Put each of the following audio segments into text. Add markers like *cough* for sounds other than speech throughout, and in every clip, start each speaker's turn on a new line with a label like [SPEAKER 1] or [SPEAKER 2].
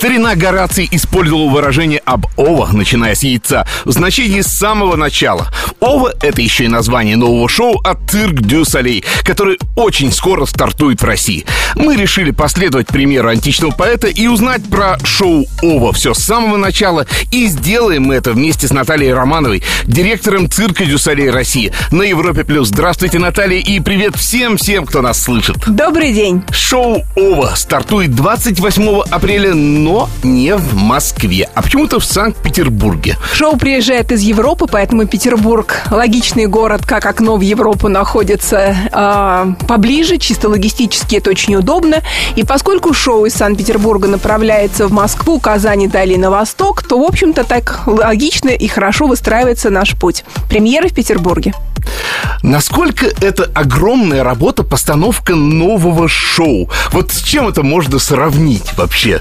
[SPEAKER 1] Старина Гораций использовал выражение ab ovo, начиная с яйца, в значении с самого начала. OVO — это еще и название нового шоу от Цирк Дю Солей, который очень скоро стартует в России. Мы решили последовать примеру античного поэта и узнать про шоу OVO все с самого начала, и сделаем мы это вместе с Натальей Романовой, директором Цирка Дю Солей России на Европе плюс. Здравствуйте, Наталья, и привет всем-всем, кто нас слышит.
[SPEAKER 2] Добрый день.
[SPEAKER 1] Шоу «OVO» стартует 28 апреля, но не в Москве, а почему-то в Санкт-Петербурге.
[SPEAKER 2] Шоу приезжает из Европы, поэтому Петербург, логичный город, как окно в Европу, находится э, поближе, чисто логистически это очень удобно. И поскольку шоу из Санкт-Петербурга направляется в Москву, Казань и далее на восток, то, в общем-то, так логично и хорошо выстраивается наш путь. Премьера в Петербурге.
[SPEAKER 1] Насколько это огромная работа, постановка нового шоу? Вот с чем это можно сравнить вообще?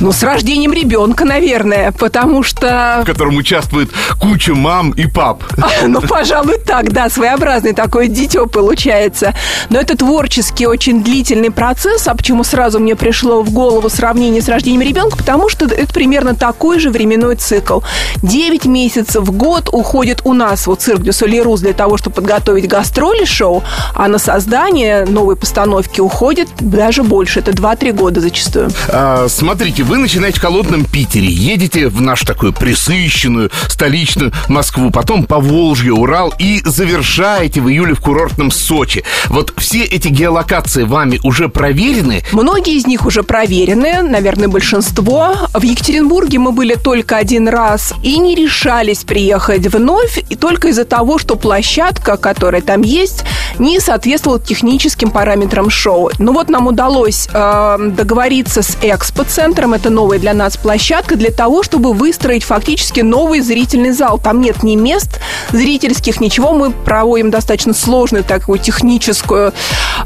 [SPEAKER 2] Ну, с рождением ребенка, наверное, потому
[SPEAKER 1] В
[SPEAKER 2] что...
[SPEAKER 1] котором участвует куча мам и пап.
[SPEAKER 2] Ну, пожалуй, так, да, своеобразный такой дитё получается. Но это творческий, очень длительный процесс. А почему сразу мне пришло в голову сравнение с рождением ребенка? Потому что это примерно такой же временной цикл. Девять месяцев в год уходит у нас, вот цирк Дю Солерус, для того, чтобы подготовить гастроли шоу, а на создание новой постановки уходит даже больше. Это 2-3 года зачастую.
[SPEAKER 1] А, смотрите, вы начинаете в холодном Питере, едете в нашу такую присыщенную столичную Москву, потом по Волжье, Урал и завершаете в июле в курортном Сочи. Вот все эти геолокации вами уже проверены?
[SPEAKER 2] Многие из них уже проверены, наверное, большинство. В Екатеринбурге мы были только один раз и не решались приехать вновь, и только из-за того, что площадка, которая там есть, не соответствовала техническим параметрам шоу. Ну вот нам удалось э, договориться с Экспо-центром, это новая для нас площадка, для того, чтобы выстроить фактически новый зрительный зал. Там нет ни мест зрительских, ничего. Мы проводим достаточно сложную такую техническую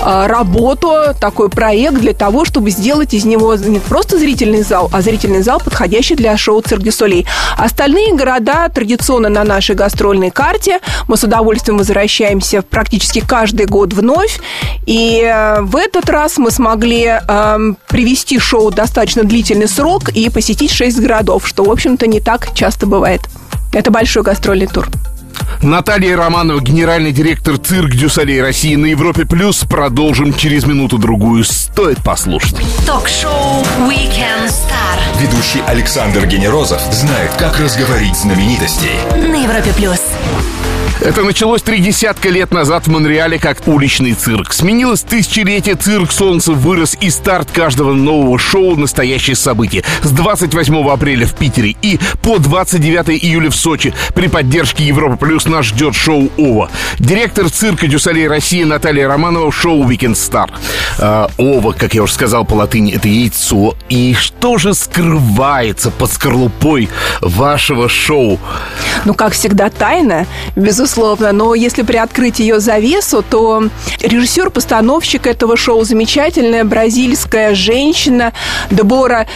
[SPEAKER 2] э, работу, такой проект для того, чтобы сделать из него не просто зрительный зал, а зрительный зал, подходящий для шоу «Цирк Солей». Остальные города традиционно на нашей гастрольной карте. Мы с удовольствием возвращаемся практически каждый год вновь. И э, в этот раз мы смогли э, привести шоу достаточно длительный срок и посетить 6 городов, что, в общем-то, не так часто бывает. Это большой гастрольный тур.
[SPEAKER 1] Наталья Романова, генеральный директор цирк Дю Солей России на Европе Плюс. Продолжим через минуту-другую. Стоит послушать.
[SPEAKER 3] Ток-шоу Weekend Star
[SPEAKER 4] Ведущий Александр Генерозов знает, как разговорить знаменитостей.
[SPEAKER 3] на Европе плюс.
[SPEAKER 1] Это началось три десятка лет назад в Монреале как уличный цирк. Сменилось тысячелетие цирк «Солнце» вырос и старт каждого нового шоу – настоящее событие. С 28 апреля в Питере и по 29 июля в Сочи при поддержке Европа Плюс нас ждет шоу «Ова». Директор цирка Дюсалей России Наталья Романова в шоу «Weekend Star». А, «Ова», как я уже сказал по латыни, это яйцо. И что же скрывается под скорлупой вашего шоу?
[SPEAKER 2] Ну, как всегда, тайна, безусловно. Но если приоткрыть ее завесу, то режиссер-постановщик этого шоу замечательная бразильская женщина Дебора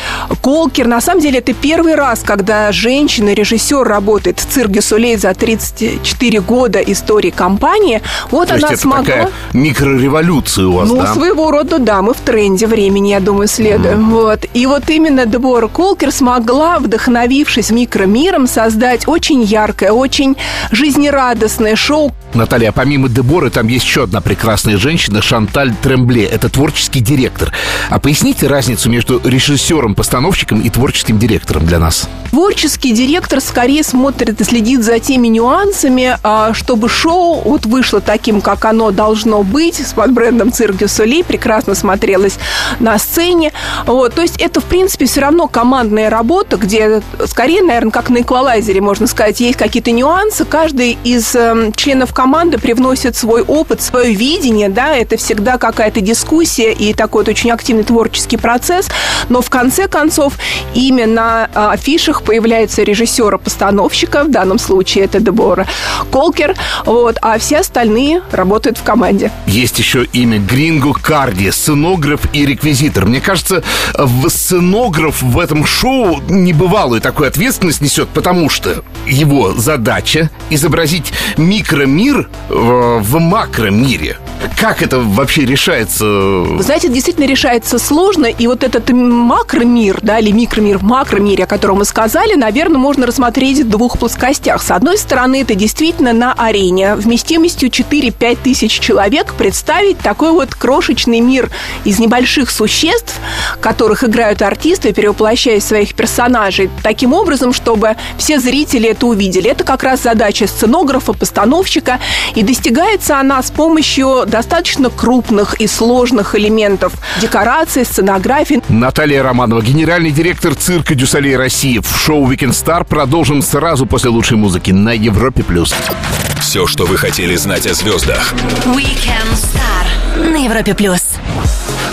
[SPEAKER 2] Колкер. На самом деле, это первый раз, когда женщина-режиссер работает в цирке Солей за 34 года истории компании. Вот
[SPEAKER 1] То
[SPEAKER 2] она
[SPEAKER 1] есть это
[SPEAKER 2] смогла...
[SPEAKER 1] такая микрореволюция у вас,
[SPEAKER 2] Ну,
[SPEAKER 1] да?
[SPEAKER 2] своего рода, да, мы в тренде времени, я думаю, следуем. Вот. И вот именно Дебора Колкер смогла, вдохновившись микромиром, создать очень яркое, очень жизнерадостное шоу.
[SPEAKER 1] Наталья, помимо Деборы, там есть еще одна прекрасная женщина, Шанталь Трембле. Это творческий директор. А поясните разницу между режиссером, постановщиком и творческим директором для нас?
[SPEAKER 2] Творческий директор скорее смотрит и следит за теми нюансами, а, чтобы шоу вот вышло таким, как оно должно быть, с под брендом «Цирк дю Солей», прекрасно смотрелось на сцене. Вот, то есть это, в принципе, все равно командная работа, где скорее, наверное, как на эквалайзере, можно сказать, есть какие-то нюансы. Каждый из эм, членов команды привносит свой опыт, свое видение, да, это всегда какая-то дискуссия и такой вот очень активный творческий процесс. Но в конце концов имя на а, афишах появляется режиссера-постановщика, в данном случае это Дебора Колкер, вот, а все остальные работают в команде.
[SPEAKER 1] Есть еще имя Гринго Карди, сценограф и реквизитор. Мне кажется, сценограф в этом шоу небывалую такую ответственность несет, потому что его задача изобразить микромир в, в макромире. Как это вообще решается?
[SPEAKER 2] Знаете, действительно решается сложно, и вот этот макромир, да, или микромир в макромире, о котором мы сказали, наверное, можно рассмотреть в двух плоскостях. С одной стороны, это действительно на арене вместимостью 4-5 тысяч человек представить такой вот крошечный мир из небольших существ, которых играют артисты, перевоплощая своих персонажей, таким образом, чтобы все зрители это увидели. Это как раз задача сценографа, постановщика, и достигается она с помощью достаточно крупных и сложных элементов декорации, сценографии.
[SPEAKER 1] Наталья Романова, генеральный директор цирка Дюсалей России. В шоу Weekend Star продолжим сразу после лучшей музыки на Европе+. плюс.
[SPEAKER 4] Все, что вы хотели знать о звездах.
[SPEAKER 3] Weekend Star на Европе плюс.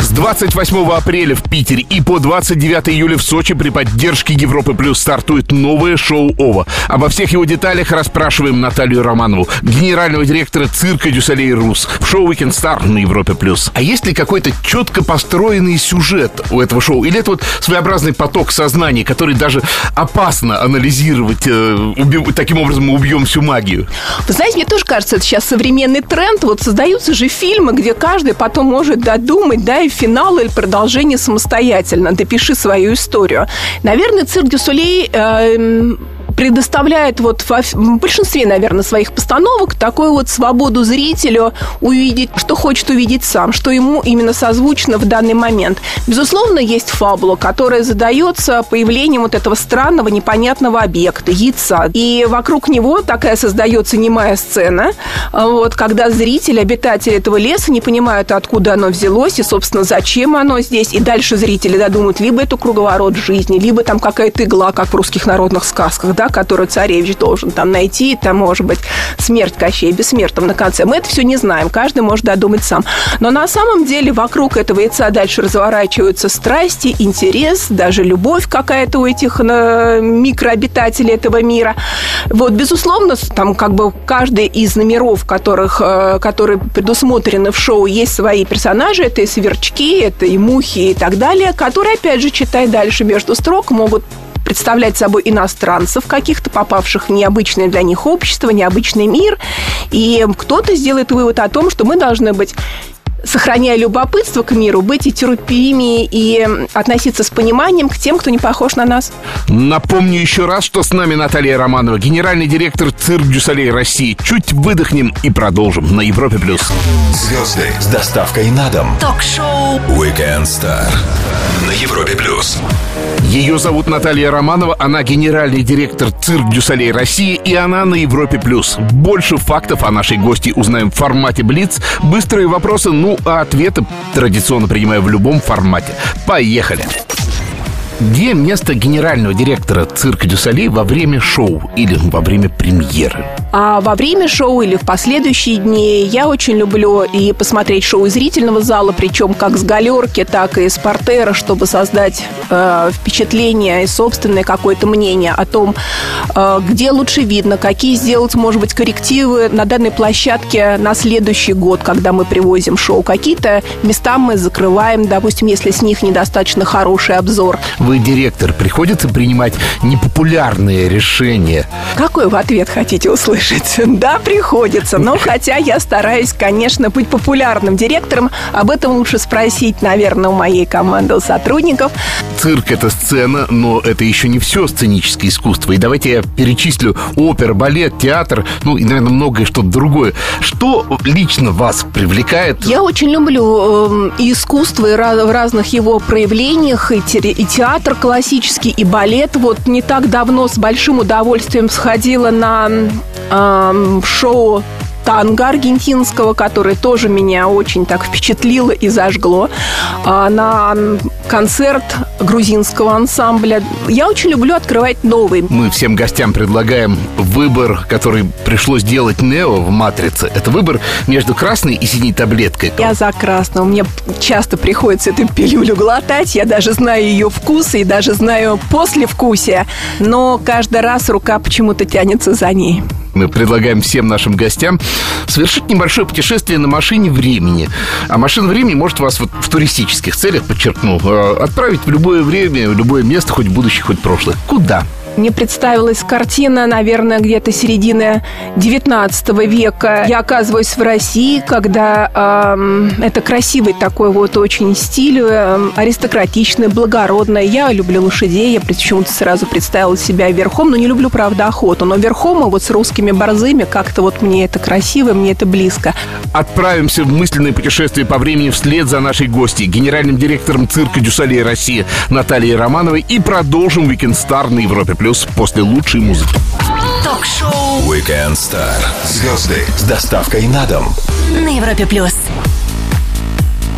[SPEAKER 1] С 28 апреля в Питере и по 29 июля в Сочи при поддержке Европы Плюс стартует новое шоу ОВА. Обо всех его деталях расспрашиваем Наталью Романову, генерального директора цирка Дюсалей Рус в шоу Weekend Star на Европе Плюс. А есть ли какой-то четко построенный сюжет у этого шоу? Или это вот своеобразный поток сознания, который даже опасно анализировать, э, уби- таким образом мы убьем всю магию?
[SPEAKER 2] Вы знаете, мне тоже кажется, это сейчас современный тренд. Вот создаются же фильмы, где каждый потом может додумать, да, и финал или продолжение самостоятельно. Допиши свою историю. Наверное, цирк Дюсулей э, предоставляет вот во в большинстве, наверное, своих постановок такую вот свободу зрителю увидеть, что хочет увидеть сам, что ему именно созвучно в данный момент. Безусловно, есть фабула, которая задается появлением вот этого странного, непонятного объекта, яйца. И вокруг него такая создается немая сцена, вот, когда зрители, обитатели этого леса не понимают, откуда оно взялось и, собственно, зачем оно здесь. И дальше зрители додумают, либо это круговорот жизни, либо там какая-то игла, как в русских народных сказках, да, которую царевич должен там найти, там, может быть, смерть Кощей бессмертным на конце. Мы это все не знаем, каждый может додумать сам. Но на самом деле вокруг этого яйца дальше разворачиваются страсти, интерес, даже любовь какая-то у этих э, микрообитателей этого мира. Вот, безусловно, там как бы каждый из номеров, которых, э, которые предусмотрены в шоу, есть свои персонажи. Это и сверчки, это и мухи и так далее, которые, опять же, читай дальше между строк, могут представлять собой иностранцев, каких-то попавших в необычное для них общество, необычный мир. И кто-то сделает вывод о том, что мы должны быть сохраняя любопытство к миру, быть и терпимее, и относиться с пониманием к тем, кто не похож на нас.
[SPEAKER 1] Напомню еще раз, что с нами Наталья Романова, генеральный директор Цирк дю Солей России. Чуть выдохнем и продолжим на Европе плюс.
[SPEAKER 4] Звезды с доставкой на дом.
[SPEAKER 3] Ток-шоу
[SPEAKER 4] Weekend Star на Европе плюс.
[SPEAKER 1] Ее зовут Наталья Романова, она генеральный директор Цирк дю Солей России, и она на Европе плюс. Больше фактов о нашей гостье узнаем в формате Блиц. Быстрые вопросы, ну а ответы традиционно принимаю в любом формате. Поехали! Где место генерального директора цирка Дюсалей во время шоу или во время премьеры?
[SPEAKER 2] А во время шоу или в последующие дни я очень люблю и посмотреть шоу из зрительного зала, причем как с галерки, так и с портера, чтобы создать э, впечатление и собственное какое-то мнение о том, э, где лучше видно, какие сделать, может быть, коррективы на данной площадке на следующий год, когда мы привозим шоу. Какие-то места мы закрываем, допустим, если с них недостаточно хороший обзор.
[SPEAKER 1] Вы директор, приходится принимать непопулярные решения.
[SPEAKER 2] Какой вы ответ хотите услышать? *laughs* Да, приходится. Но хотя я стараюсь, конечно, быть популярным директором, об этом лучше спросить, наверное, у моей команды, у сотрудников.
[SPEAKER 1] Цирк — это сцена, но это еще не все сценическое искусство. И давайте я перечислю опера, балет, театр, ну и, наверное, многое что-то другое. Что лично вас привлекает?
[SPEAKER 2] Я очень люблю э, и искусство и ra- в разных его проявлениях, и, те- и театр классический, и балет. Вот не так давно с большим удовольствием сходила на эм, шоу танго аргентинского, который тоже меня очень так впечатлило и зажгло, а, на концерт грузинского ансамбля. Я очень люблю открывать новые.
[SPEAKER 1] Мы всем гостям предлагаем выбор, который пришлось делать Нео в «Матрице». Это выбор между красной и синей таблеткой.
[SPEAKER 2] Я за красного. Мне часто приходится эту пилюлю глотать. Я даже знаю ее вкус и даже знаю послевкусие. Но каждый раз рука почему-то тянется за ней.
[SPEAKER 1] Мы предлагаем всем нашим гостям совершить небольшое путешествие на машине времени. А машина времени может вас вот в туристических целях, подчеркну, э, отправить в любое время, в любое место, хоть будущее, хоть прошлое. Куда?
[SPEAKER 2] Мне представилась картина, наверное, где-то середины 19 века. Я оказываюсь в России, когда э, это красивый такой вот очень стиль, э, аристократичный, благородный. Я люблю лошадей, я почему-то сразу представила себя верхом, но не люблю, правда, охоту. Но верхом, и вот с русскими борзыми, как-то вот мне это красиво, мне это близко.
[SPEAKER 1] Отправимся в мысленное путешествие по времени вслед за нашей гостьей, генеральным директором цирка Дюсалей России Натальей Романовой и продолжим Weekend Star на Европе Плюс после лучшей музыки.
[SPEAKER 3] Ток-шоу
[SPEAKER 4] Weekend Star. Звезды с доставкой на дом.
[SPEAKER 3] на Европе плюс.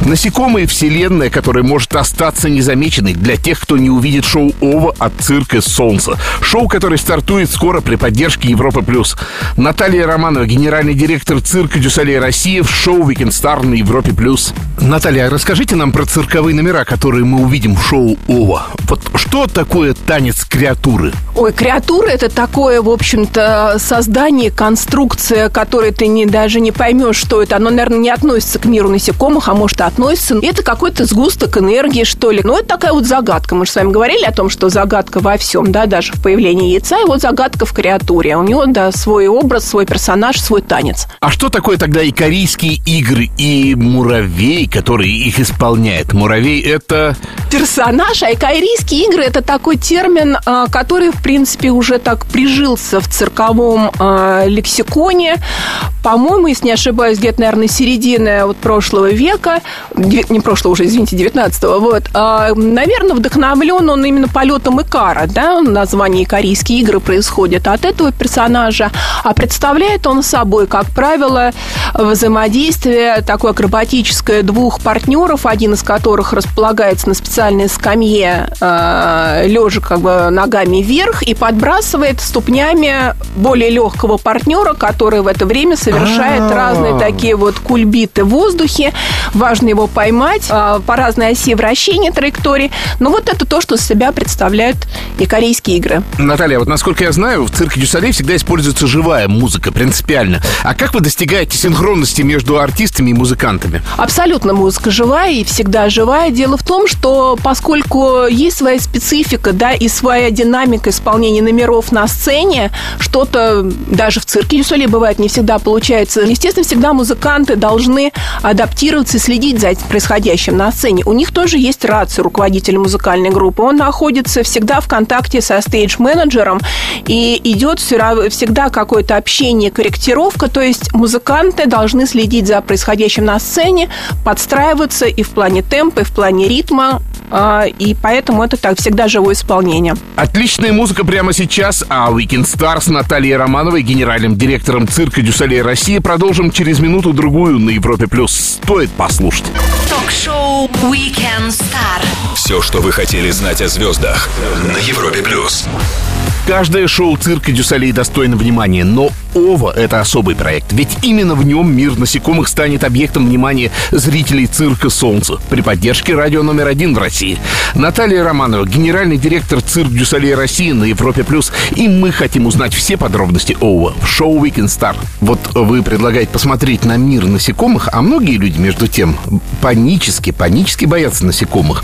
[SPEAKER 1] Насекомые вселенная, которая может остаться незамеченной для тех, кто не увидит шоу Ова от цирка Солнца. Шоу, которое стартует скоро при поддержке Европы Плюс. Наталья Романова, генеральный директор цирка Дюсалей России в шоу Weekend Star на Европе Плюс. Наталья, расскажите нам про цирковые номера, которые мы увидим в шоу Ова. Вот что такое танец креатуры?
[SPEAKER 2] Ой, креатура это такое, в общем-то, создание, конструкция, которой ты не, даже не поймешь, что это. Оно, наверное, не относится к миру насекомых, а может относится. Это какой-то сгусток энергии, что ли. Ну, это такая вот загадка. Мы же с вами говорили о том, что загадка во всем, да, даже в появлении яйца. И вот загадка в креатуре. У него, да, свой образ, свой персонаж, свой танец.
[SPEAKER 1] А что такое тогда и корейские игры, и муравей, который их исполняет? Муравей — это...
[SPEAKER 2] персонаж, а икаирийские игры это такой термин, а, который, в принципе, уже так прижился в цирковом а, лексиконе. По-моему, если не ошибаюсь, где-то, наверное, середины вот прошлого века, не прошлого уже, извините, 19-го, вот, А, наверное, вдохновлен он именно полетом Икара, да, название икарийские игры происходит от этого персонажа, а представляет он собой, как правило, взаимодействие такое акробатическое двух партнеров, один из которых располагается на специальной скамье, э, лежа как бы ногами вверх и подбрасывает ступнями более легкого партнера, который в это время совершает
[SPEAKER 1] А.
[SPEAKER 2] разные такие вот кульбиты в воздухе. Важно его поймать э, по разной оси вращения траектории. Но вот это то, что из себя представляют и корейские игры.
[SPEAKER 1] Наталья, вот насколько я знаю, в цирке Дюсалей всегда используется живая музыка, принципиально. А как вы достигаете синхронности между артистами и музыкантами?
[SPEAKER 2] Абсолютно музыка живая и всегда живая. Дело в том, что поскольку есть своя специфика, да, и своя динамика исполнения номеров на сцене, что-то даже в цирке Дюсолей бывает не всегда получается. Естественно, всегда музыканты должны адаптироваться и следить за происходящим на сцене. У них тоже есть рация, руководитель музыкальной группы. Он находится всегда в контакте со стейдж-менеджером и идет всегда какое-то общение, корректировка, то есть музыканты должны следить за происходящим на сцене, подстраиваться и в плане темпа, и в плане ритма, а, и поэтому это так всегда живое исполнение.
[SPEAKER 1] Отличная музыка прямо сейчас, а Weekend Star с Натальей Романовой, генеральным директором цирка Дюсалей России, продолжим через минуту-другую на Европе+. плюс. Стоит послушать.
[SPEAKER 3] Ток-шоу Weekend Star.
[SPEAKER 4] Все, что вы хотели знать о звездах на Европе плюс.
[SPEAKER 1] Каждое шоу цирка дю Солей достойно внимания, но OVO — это особый проект, ведь именно в нем мир насекомых станет объектом внимания зрителей цирка «Солнце» при поддержке радио номер один в России. Наталья Романова, генеральный директор Цирк дю Солей России на Европе плюс, и мы хотим узнать все подробности OVO в шоу Weekend Star. Вот вы предлагаете посмотреть на мир насекомых, а многие люди, между тем, панически, панически боятся насекомых.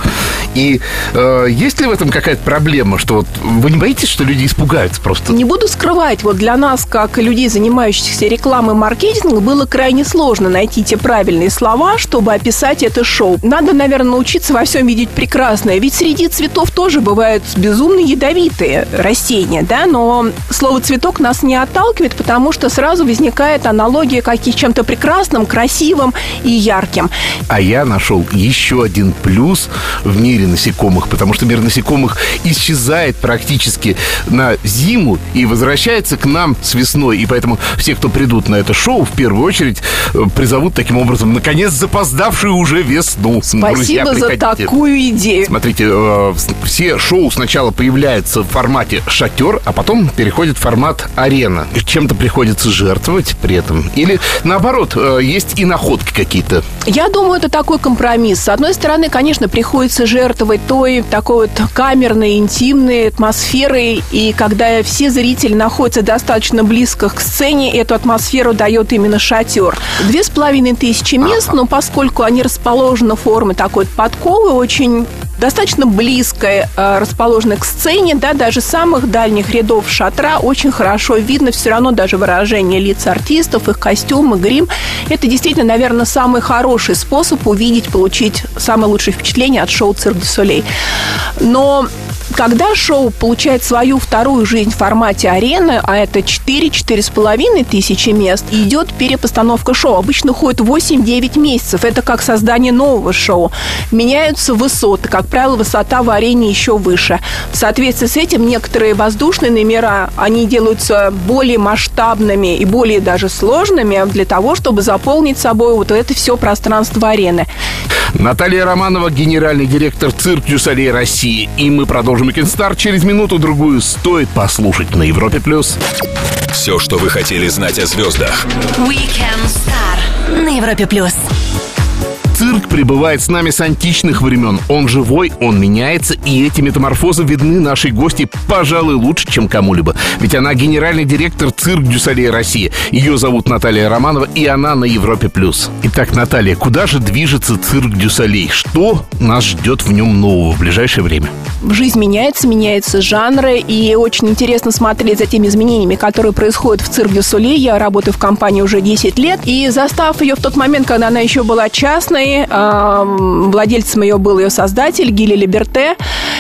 [SPEAKER 1] И э, есть ли в этом какая-то проблема, что вот вы не боитесь, что люди испугаются просто?
[SPEAKER 2] Не буду скрывать, вот для нас, как и людей, занимающихся рекламой и маркетингом, было крайне сложно найти те правильные слова, чтобы описать это шоу. Надо, наверное, научиться во всем видеть прекрасное. Ведь среди цветов тоже бывают безумно ядовитые растения, да, но слово «цветок» нас не отталкивает, потому что сразу возникает аналогия каких чем-то прекрасным, красивым и ярким.
[SPEAKER 1] А я нашел еще один плюс в мире насекомых, потому что мир насекомых исчезает практически на зиму и возвращается к нам с весной. И поэтому все, кто придут на это шоу, в первую очередь э, призовут таким образом, наконец, запоздавшую уже весну. Друзья,
[SPEAKER 2] Спасибо за
[SPEAKER 1] приходите.
[SPEAKER 2] такую идею.
[SPEAKER 1] Смотрите, э, все шоу сначала появляются в формате шатер, а потом переходит в формат арена. Чем-то приходится жертвовать при этом. Или наоборот, э, есть и находки какие-то.
[SPEAKER 2] Я думаю, это такой компромисс. С одной стороны, конечно, приходится жертвовать той такой вот камерной, интимной атмосферой. И когда все зрители находятся достаточно близко к сцене, эту атмосферу дает именно шатер. Две с половиной тысячи мест, но поскольку они расположены в форме такой подковы, очень достаточно близко э, расположены к сцене, да, даже самых дальних рядов шатра очень хорошо видно все равно даже выражение лиц артистов, их костюмы, грим. Это действительно, наверное, самый хороший способ увидеть, получить самое лучшее впечатление от шоу «Цирк дю Солей». Но когда шоу получает свою вторую жизнь в формате арены, а это 4-4,5 тысячи мест, идет перепостановка шоу. Обычно ходит 8-9 месяцев. Это как создание нового шоу. Меняются высоты. Как правило, высота в арене еще выше. В соответствии с этим некоторые воздушные номера, они делаются более масштабными и более даже сложными для того, чтобы заполнить собой вот это все пространство арены.
[SPEAKER 1] Наталья Романова, генеральный директор «Цирк дю Солей России». И мы продолжим Weekend Star через минуту-другую. Стоит послушать на Европе плюс.
[SPEAKER 4] Все, что вы хотели знать о звездах.
[SPEAKER 3] Weekend Star на Европе плюс.
[SPEAKER 1] Цирк пребывает с нами с античных времен. Он живой, он меняется, и эти метаморфозы видны нашей гостье, пожалуй, лучше, чем кому-либо. Ведь она генеральный директор Цирк дю Солей России. Ее зовут Наталья Романова, и она на Европе плюс. Итак, Наталья, куда же движется Цирк дю Солей? Что нас ждет в нем нового в ближайшее время?
[SPEAKER 2] Жизнь меняется, меняются жанры, и очень интересно смотреть за теми изменениями, которые происходят в Цирк дю Солей. Я работаю в компании уже 10 лет, и застав ее в тот момент, когда она еще была частной, Владельцем ее был ее создатель Ги Лалиберте.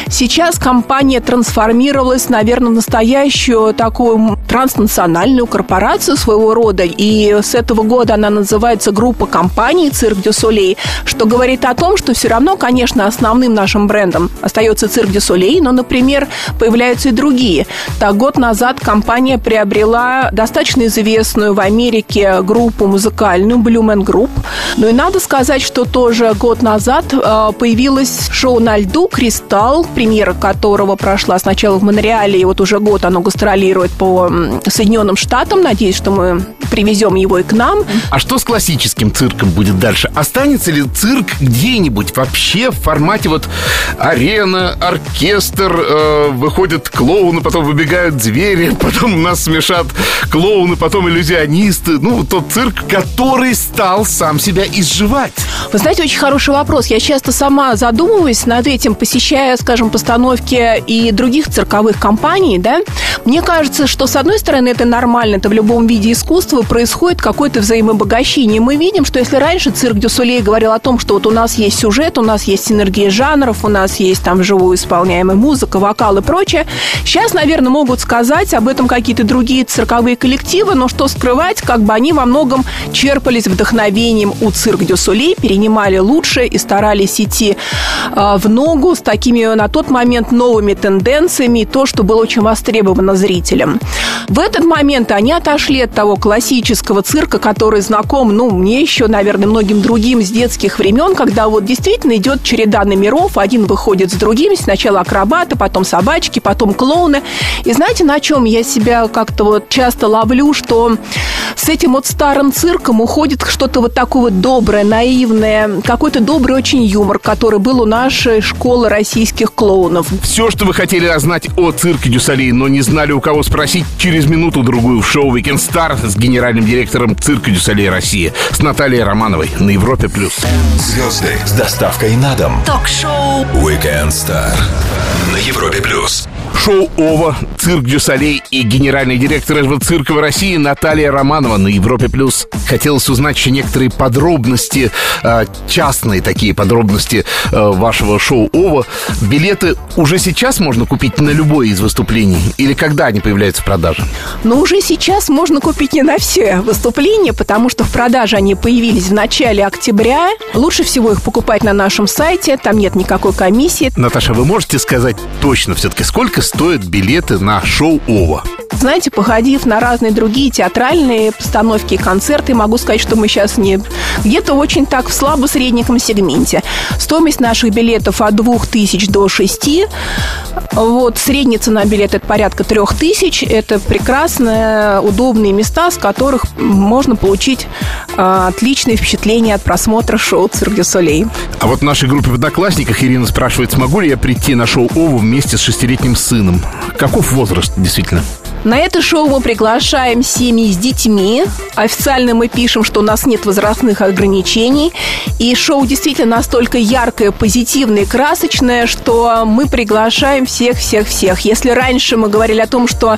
[SPEAKER 2] Сейчас компания трансформировалась, наверное, в настоящую такую транснациональную корпорацию своего рода. И с этого года она называется группа компаний «Цирк Дю Солей», что говорит о том, что все равно, конечно, основным нашим брендом остается «Цирк Дю Солей», но, например, появляются и другие. Так, год назад компания приобрела достаточно известную в Америке группу музыкальную Blue Man. Ну и надо сказать, что тоже год назад э, появилось шоу на льду «Кристалл», премьера которого прошла сначала в Монреале, и вот уже год оно гастролирует по Соединенным Штатам. Надеюсь, что мы привезем его и к нам.
[SPEAKER 1] А что с классическим цирком будет дальше? Останется ли цирк где-нибудь вообще в формате вот арена, оркестр, э, выходят клоуны, потом выбегают звери, *laughs* потом нас смешат клоуны, потом иллюзионисты. Ну, тот цирк, который стал сам себя изживать.
[SPEAKER 2] Вы знаете, очень хороший вопрос. Я часто сама задумываюсь над этим, посещая, скажем, постановки и других цирковых компаний, да. Мне кажется, что, с одной стороны, это нормально, это в любом виде искусства происходит какое-то взаимообогащение. Мы видим, что если раньше цирк Дюсулей говорил о том, что вот у нас есть сюжет, у нас есть синергия жанров, у нас есть там живую исполняемая музыка, вокал и прочее, сейчас, наверное, могут сказать об этом какие-то другие цирковые коллективы, но что скрывать, как бы они во многом черпались вдохновением у цирк Дюсулей, перенимали лучшее и старались идти э, в ногу с такими на тот момент новыми тенденциями, то, что было очень востребовано зрителям. В этот момент они отошли от того классического цирка, который знаком, ну, мне еще, наверное, многим другим с детских времен, когда вот действительно идет череда номеров, один выходит с другим, сначала акробаты, потом собачки, потом клоуны. И знаете, на чем я себя как-то вот часто ловлю, что с этим вот старым цирком уходит что-то вот такое вот доброе, наивное, какой-то добрый очень юмор, который был у нашей школы российских клоунов.
[SPEAKER 1] Все, что вы хотели знать о цирке дю Солей, но не знали, у кого спросить, через минуту-другую в шоу «Weekend Star» с генеральным директором цирка дю Солей России, с Натальей Романовой на Европе плюс.
[SPEAKER 4] Звезды с доставкой на дом.
[SPEAKER 3] Ток-шоу
[SPEAKER 4] Weekend Star на Европе плюс.
[SPEAKER 1] Шоу «OVO», Цирк дю Солей и генеральный директор этого цирка в России Наталья Романова на Европе плюс. Хотелось узнать еще некоторые подробности, э, частные такие подробности э, вашего шоу «Ова». Билеты уже сейчас можно купить на любое из выступлений? Или когда они появляются в продаже?
[SPEAKER 2] Но уже сейчас можно купить не на все выступления, потому что в продаже они появились в начале октября. Лучше всего их покупать на нашем сайте, там нет никакой комиссии.
[SPEAKER 1] Наташа, вы можете сказать точно все-таки, сколько стоят билеты на шоу «Ова»?
[SPEAKER 2] Знаете, походив на разные другие театральные постановки и концерты, могу сказать, что мы сейчас не где-то очень так в слабо-среднем сегменте. Стоимость наших билетов от 2000 до 6. Вот, средняя цена билета это порядка 3000. Это прекрасные, удобные места, с которых можно получить а, отличные впечатления от просмотра шоу «Цирк дю Солей».
[SPEAKER 1] А вот в нашей группе в Одноклассниках Ирина спрашивает, смогу ли я прийти на шоу «OVO» вместе с шестилетним сыном? Каков возраст, действительно?
[SPEAKER 2] На это шоу мы приглашаем семьи с детьми. Официально мы пишем, что у нас нет возрастных ограничений. И шоу действительно настолько яркое, позитивное красочное, что мы приглашаем всех-всех-всех. Если раньше мы говорили о том, что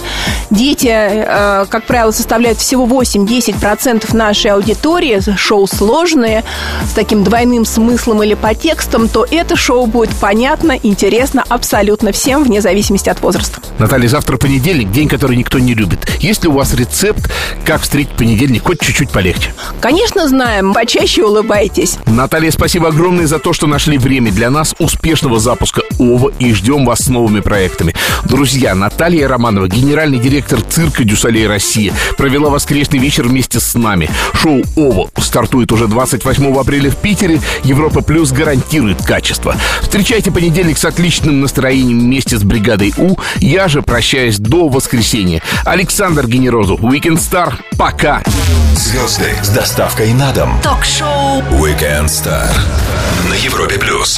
[SPEAKER 2] дети, э, как правило, составляют всего 8-10% нашей аудитории, шоу сложные, с таким двойным смыслом или по текстам, то это шоу будет понятно, интересно абсолютно всем, вне зависимости от возраста.
[SPEAKER 1] Наталья, завтра понедельник, день, который никто не любит. Есть ли у вас рецепт, как встретить понедельник хоть чуть-чуть полегче?
[SPEAKER 2] Конечно, знаем. Почаще улыбайтесь.
[SPEAKER 1] Наталья, спасибо огромное за то, что нашли время для нас успешного запуска ОВА и ждем вас с новыми проектами. Друзья, Наталья Романова, генеральный директор цирка «Дюсалей Россия», провела воскресный вечер вместе с нами. Шоу ОВА стартует уже 28 апреля в Питере. Европа Плюс гарантирует качество. Встречайте понедельник с отличным настроением вместе с бригадой У. Я же прощаюсь до воскресенья. Александр Генерозов, Weekend Star. Пока.
[SPEAKER 4] Звезды с доставкой на дом.
[SPEAKER 3] Ток-шоу
[SPEAKER 4] Weekend Star на Европе плюс.